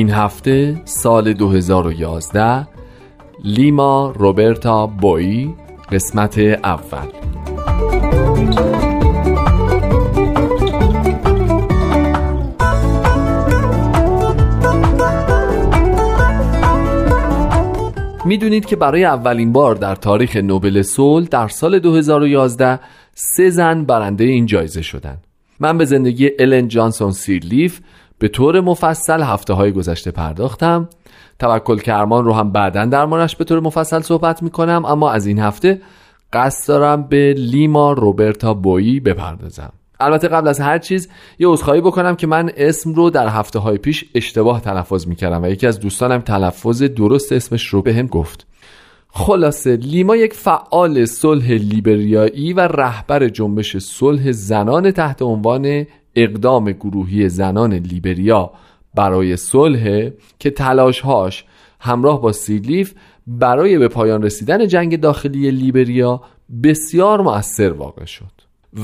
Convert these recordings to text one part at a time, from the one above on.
این هفته سال 2011 لیما روبرتا بوی قسمت اول می‌دونید که برای اولین بار در تاریخ نوبل صلح در سال 2011 سه زن برنده این جایزه شدند. من به زندگی الن جانسون سیرلیف به طور مفصل هفته های گذشته پرداختم. توکل کرمان رو هم بعدا در مورش به طور مفصل صحبت می‌کنم اما از این هفته قصد دارم به لیما روبرتا بویی بپردازم. البته قبل از هر چیز یه عذرخواهی بکنم که من اسم رو در هفته های پیش اشتباه تلفظ می‌کردم و یکی از دوستانم تلفظ درست اسمش رو به هم گفت. خلاصه لیما یک فعال صلح لیبریایی و رهبر جنبش صلح زنان تحت عنوان اقدام گروهی زنان لیبریا برای صلح که تلاشهاش همراه با سیلیف برای به پایان رسیدن جنگ داخلی لیبریا بسیار مؤثر واقع شد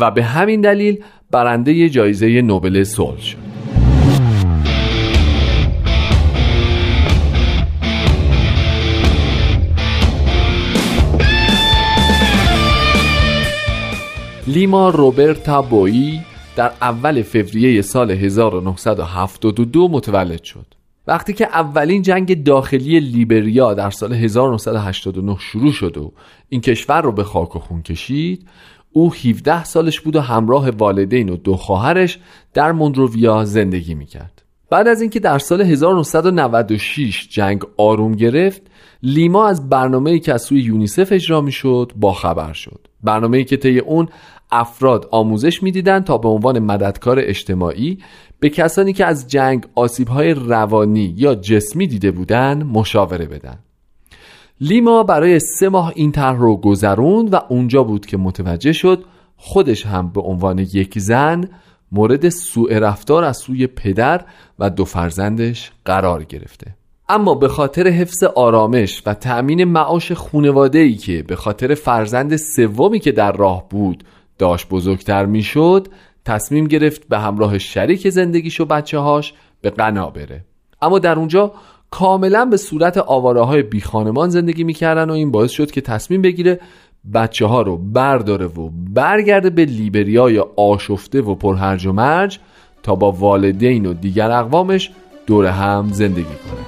و به همین دلیل برنده جایزه نوبل صلح شد. لیما روبرتا بویی در اول فوریه سال 1972 متولد شد. وقتی که اولین جنگ داخلی لیبریا در سال 1989 شروع شد و این کشور رو به خاک و خون کشید او 17 سالش بود و همراه والدین و دو خواهرش در مونروویا زندگی می‌کرد. بعد از اینکه در سال 1996 جنگ آروم گرفت لیما از برنامه‌ای که از سوی یونیسف اجرا می‌شد با خبر شد. برنامه‌ای که طی اون افراد آموزش می‌دیدند تا به عنوان مددکار اجتماعی به کسانی که از جنگ آسیبهای روانی یا جسمی دیده بودند مشاوره بدن. لیما برای سه ماه این طرح رو گذروند و اونجا بود که متوجه شد خودش هم به عنوان یک زن مورد سوء رفتار از سوی پدر و دو فرزندش قرار گرفته. اما به خاطر حفظ آرامش و تأمین معاش خونواده ای که به خاطر فرزند سومی که در راه بود داشت بزرگتر می‌شد تصمیم گرفت به همراه شریک زندگیش و بچه هاش به قنا بره. اما در اونجا کاملا به صورت آواره های بی خانمان زندگی می‌کردن و این باعث شد که تصمیم بگیره بچه ها رو برداره و برگرده به لیبریا یا آشفته و پرهرج و مرج تا با والدین و دیگر اقوامش دور هم زندگی کنه.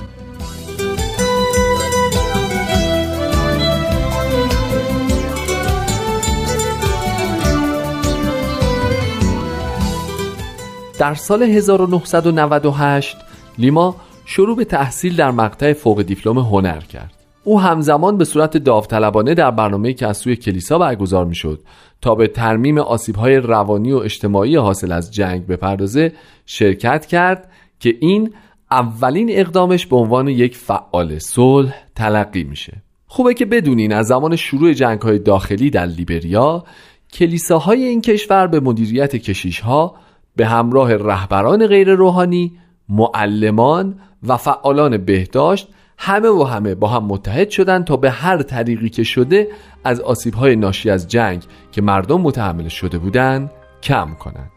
در سال 1998 لیما شروع به تحصیل در مقطع فوق دیپلم هنر کرد. او همزمان به صورت داوطلبانه در برنامه‌ای که از سوی کلیسا برگزار می‌شد تا به ترمیم آسیب‌های روانی و اجتماعی حاصل از جنگ بپردازه شرکت کرد که این اولین اقدامش به عنوان یک فعال صلح تلقی میشه. خوبه که بدونین از زمان شروع جنگ‌های داخلی در لیبریا کلیساهای این کشور به مدیریت کشیشها به همراه رهبران غیر روحانی معلمان و فعالان بهداشت همه و همه با هم متحد شدند تا به هر طریقی که شده از آسیبهای ناشی از جنگ که مردم متحمل شده بودند کم کنند.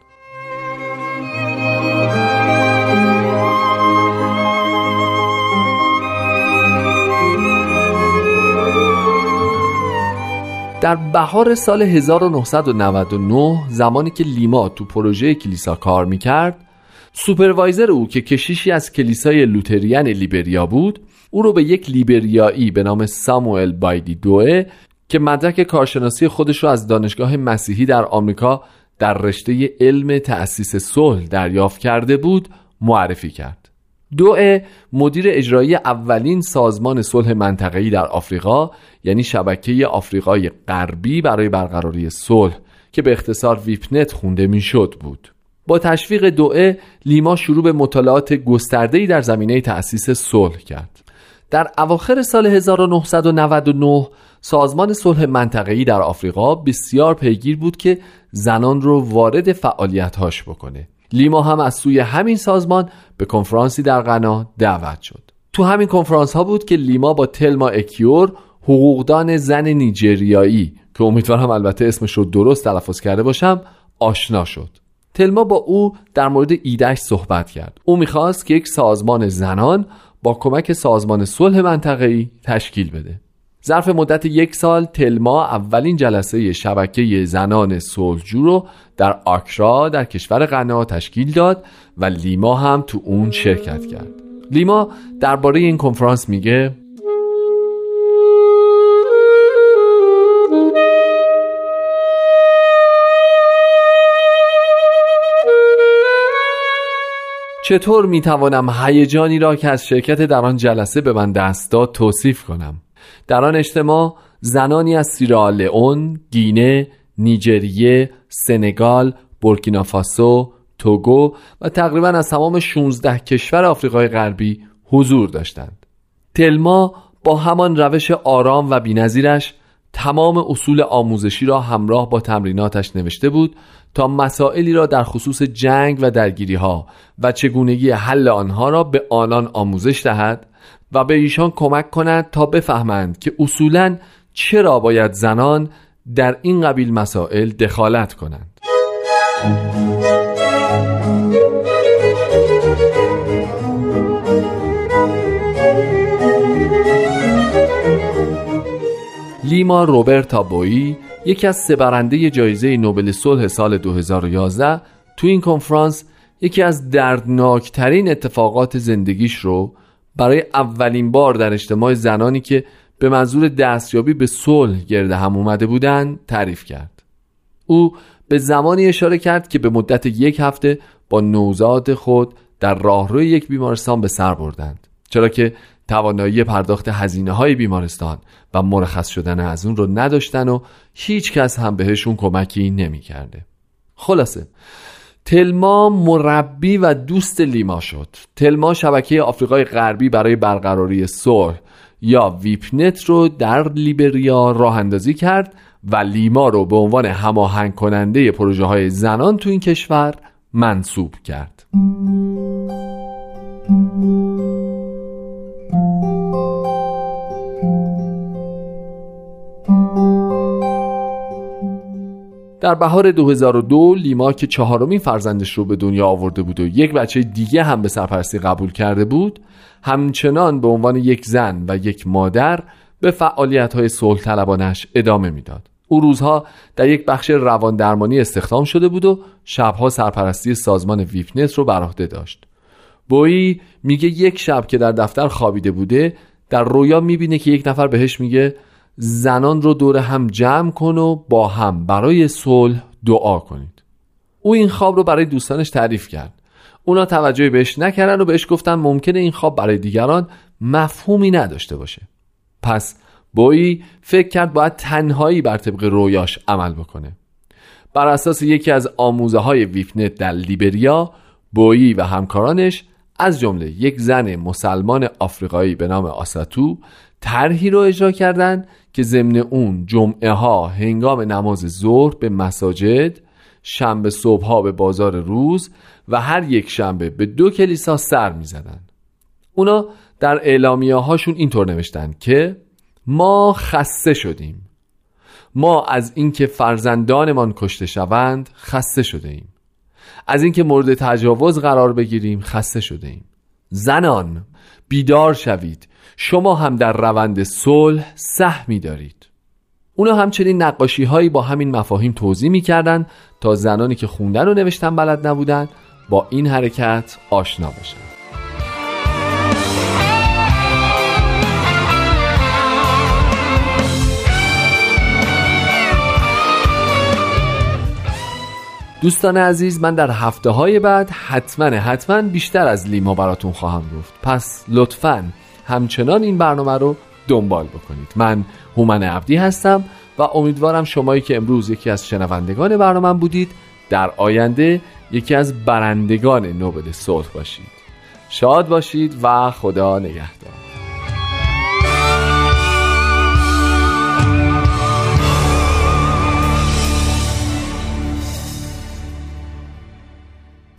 در بهار سال 1999 زمانی که لیما تو پروژه کلیسا کار می‌کرد سوپروایزر او که کشیشی از کلیسای لوتریان لیبریا بود او رو به یک لیبریایی به نام ساموئل بایدی دوه که مدرک کارشناسی خودش رو از دانشگاه مسیحی در آمریکا در رشته علم تأسیس صلح دریافت کرده بود معرفی کرد. دوه مدیر اجرایی اولین سازمان صلح منطقه‌ای در آفریقا یعنی شبکه آفریقای غربی برای برقراری صلح که به اختصار ویپنت خونده می‌شد بود. با تشویق دوئه لیما شروع به مطالعات گسترده‌ای در زمینه تأسیس صلح کرد. در اواخر سال 1999 سازمان صلح منطقه‌ای در آفریقا بسیار پیگیر بود که زنان رو وارد فعالیت‌هاش بکنه. لیما هم از سوی همین سازمان به کنفرانسی در غنا دعوت شد. تو همین کنفرانس ها بود که لیما با تلما اکیور حقوقدان زن نیجریایی که امیدوارم البته اسمش رو درست تلفظ کرده باشم آشنا شد. تلما با او در مورد ایدهش صحبت کرد. او می‌خواست که یک سازمان زنان با کمک سازمان صلح منطقه‌ای تشکیل بده. ظرف مدت یک سال تلما اولین جلسه شبکه زنان صلحجو رو در آکرا در کشور غنا تشکیل داد و لیما هم تو اون شرکت کرد. لیما درباره این کنفرانس میگه چطور می‌توانم هیجانی را که از شرکت در آن جلسه به من دست داد توصیف کنم در آن اجتماع زنانی از سیرالئون، گینه، نیجریه، سنگال، بورکینافاسو، توگو و تقریبا از تمام 16 کشور آفریقای غربی حضور داشتند. تلما با همان روش آرام و بینظیرش تمام اصول آموزشی را همراه با تمریناتش نوشته بود تا مسائلی را در خصوص جنگ و درگیری ها و چگونگی حل آنها را به آنان آموزش دهد و به ایشان کمک کند تا بفهمند که اصولا چرا باید زنان در این قبیل مسائل دخالت کنند. لیما روبرتا بویی یکی از سه برنده جایزه نوبل صلح سال 2011 تو این کنفرانس یکی از دردناکترین اتفاقات زندگیش رو برای اولین بار در اجتماع زنانی که به منظور دستیابی به صلح گرد هم اومده بودند تعریف کرد. او به زمانی اشاره کرد که به مدت یک هفته با نوزاد خود در راهروی یک بیمارستان به سر بردند چرا که توانایی پرداخت هزینه های بیمارستان و مرخص شدن از اون رو نداشتن و هیچ کس هم بهشون کمکی نمی کرده. خلاصه تلما مربی و دوست لیما شد تلما شبکه آفریقای غربی برای برقراری صلح یا ویپنت رو در لیبریا راه اندازی کرد و لیما رو به عنوان هماهنگ کننده پروژه های زنان تو این کشور منصوب کرد در بهار 2002 لیما که چهارمین فرزندش رو به دنیا آورده بود و یک بچه دیگه هم به سرپرستی قبول کرده بود همچنان به عنوان یک زن و یک مادر به فعالیت های صلح ادامه می‌داد. او روزها در یک بخش روان درمانی استخدام شده بود و شبها سرپرستی سازمان ویپنت رو بر عهده داشت. بویی میگه یک شب که در دفتر خوابیده بوده در رویا می‌بینه که یک نفر بهش میگه زنان رو دور هم جمع کن و با هم برای صلح دعا کنید. او این خواب رو برای دوستانش تعریف کرد. اونا توجهی بهش نکردن و بهش گفتن ممکنه این خواب برای دیگران مفهومی نداشته باشه. پس بویی فکر کرد باید تنهایی بر طبق رویاش عمل بکنه. بر اساس یکی از آموزه های ویفنت در لیبریا بویی و همکارانش از جمله یک زن مسلمان آفریقایی به نام آساتو طرحی رو اجرا کردند که ضمن اون جمعه ها هنگام نماز ظهر به مساجد شنبه صبح ها به بازار روز و هر یک شنبه به دو کلیسا سر می زدن. اونا در اعلامیه هاشون اینطور نوشتن که ما خسته شدیم. ما از اینکه فرزندانمان کشته شوند خسته شده ایم از اینکه مورد تجاوز قرار بگیریم خسته شده ایم زنان بیدار شوید. شما هم در روند صلح سهمی دارید. اونا همچنین نقاشی هایی با همین مفاهیم توضیح می‌کردن تا زنانی که خوندن و نوشتن بلد نبودن با این حرکت آشنا بشن. دوستان عزیز من در هفته های بعد حتما حتما بیشتر از لیما براتون خواهم گفت. پس لطفا همچنان این برنامه رو دنبال بکنید. من هومن عبدی هستم و امیدوارم شمایی که امروز یکی از شنوندگان برنامه بودید در آینده یکی از برندگان نوبل صلح باشید. شاد باشید و خدا نگهدار.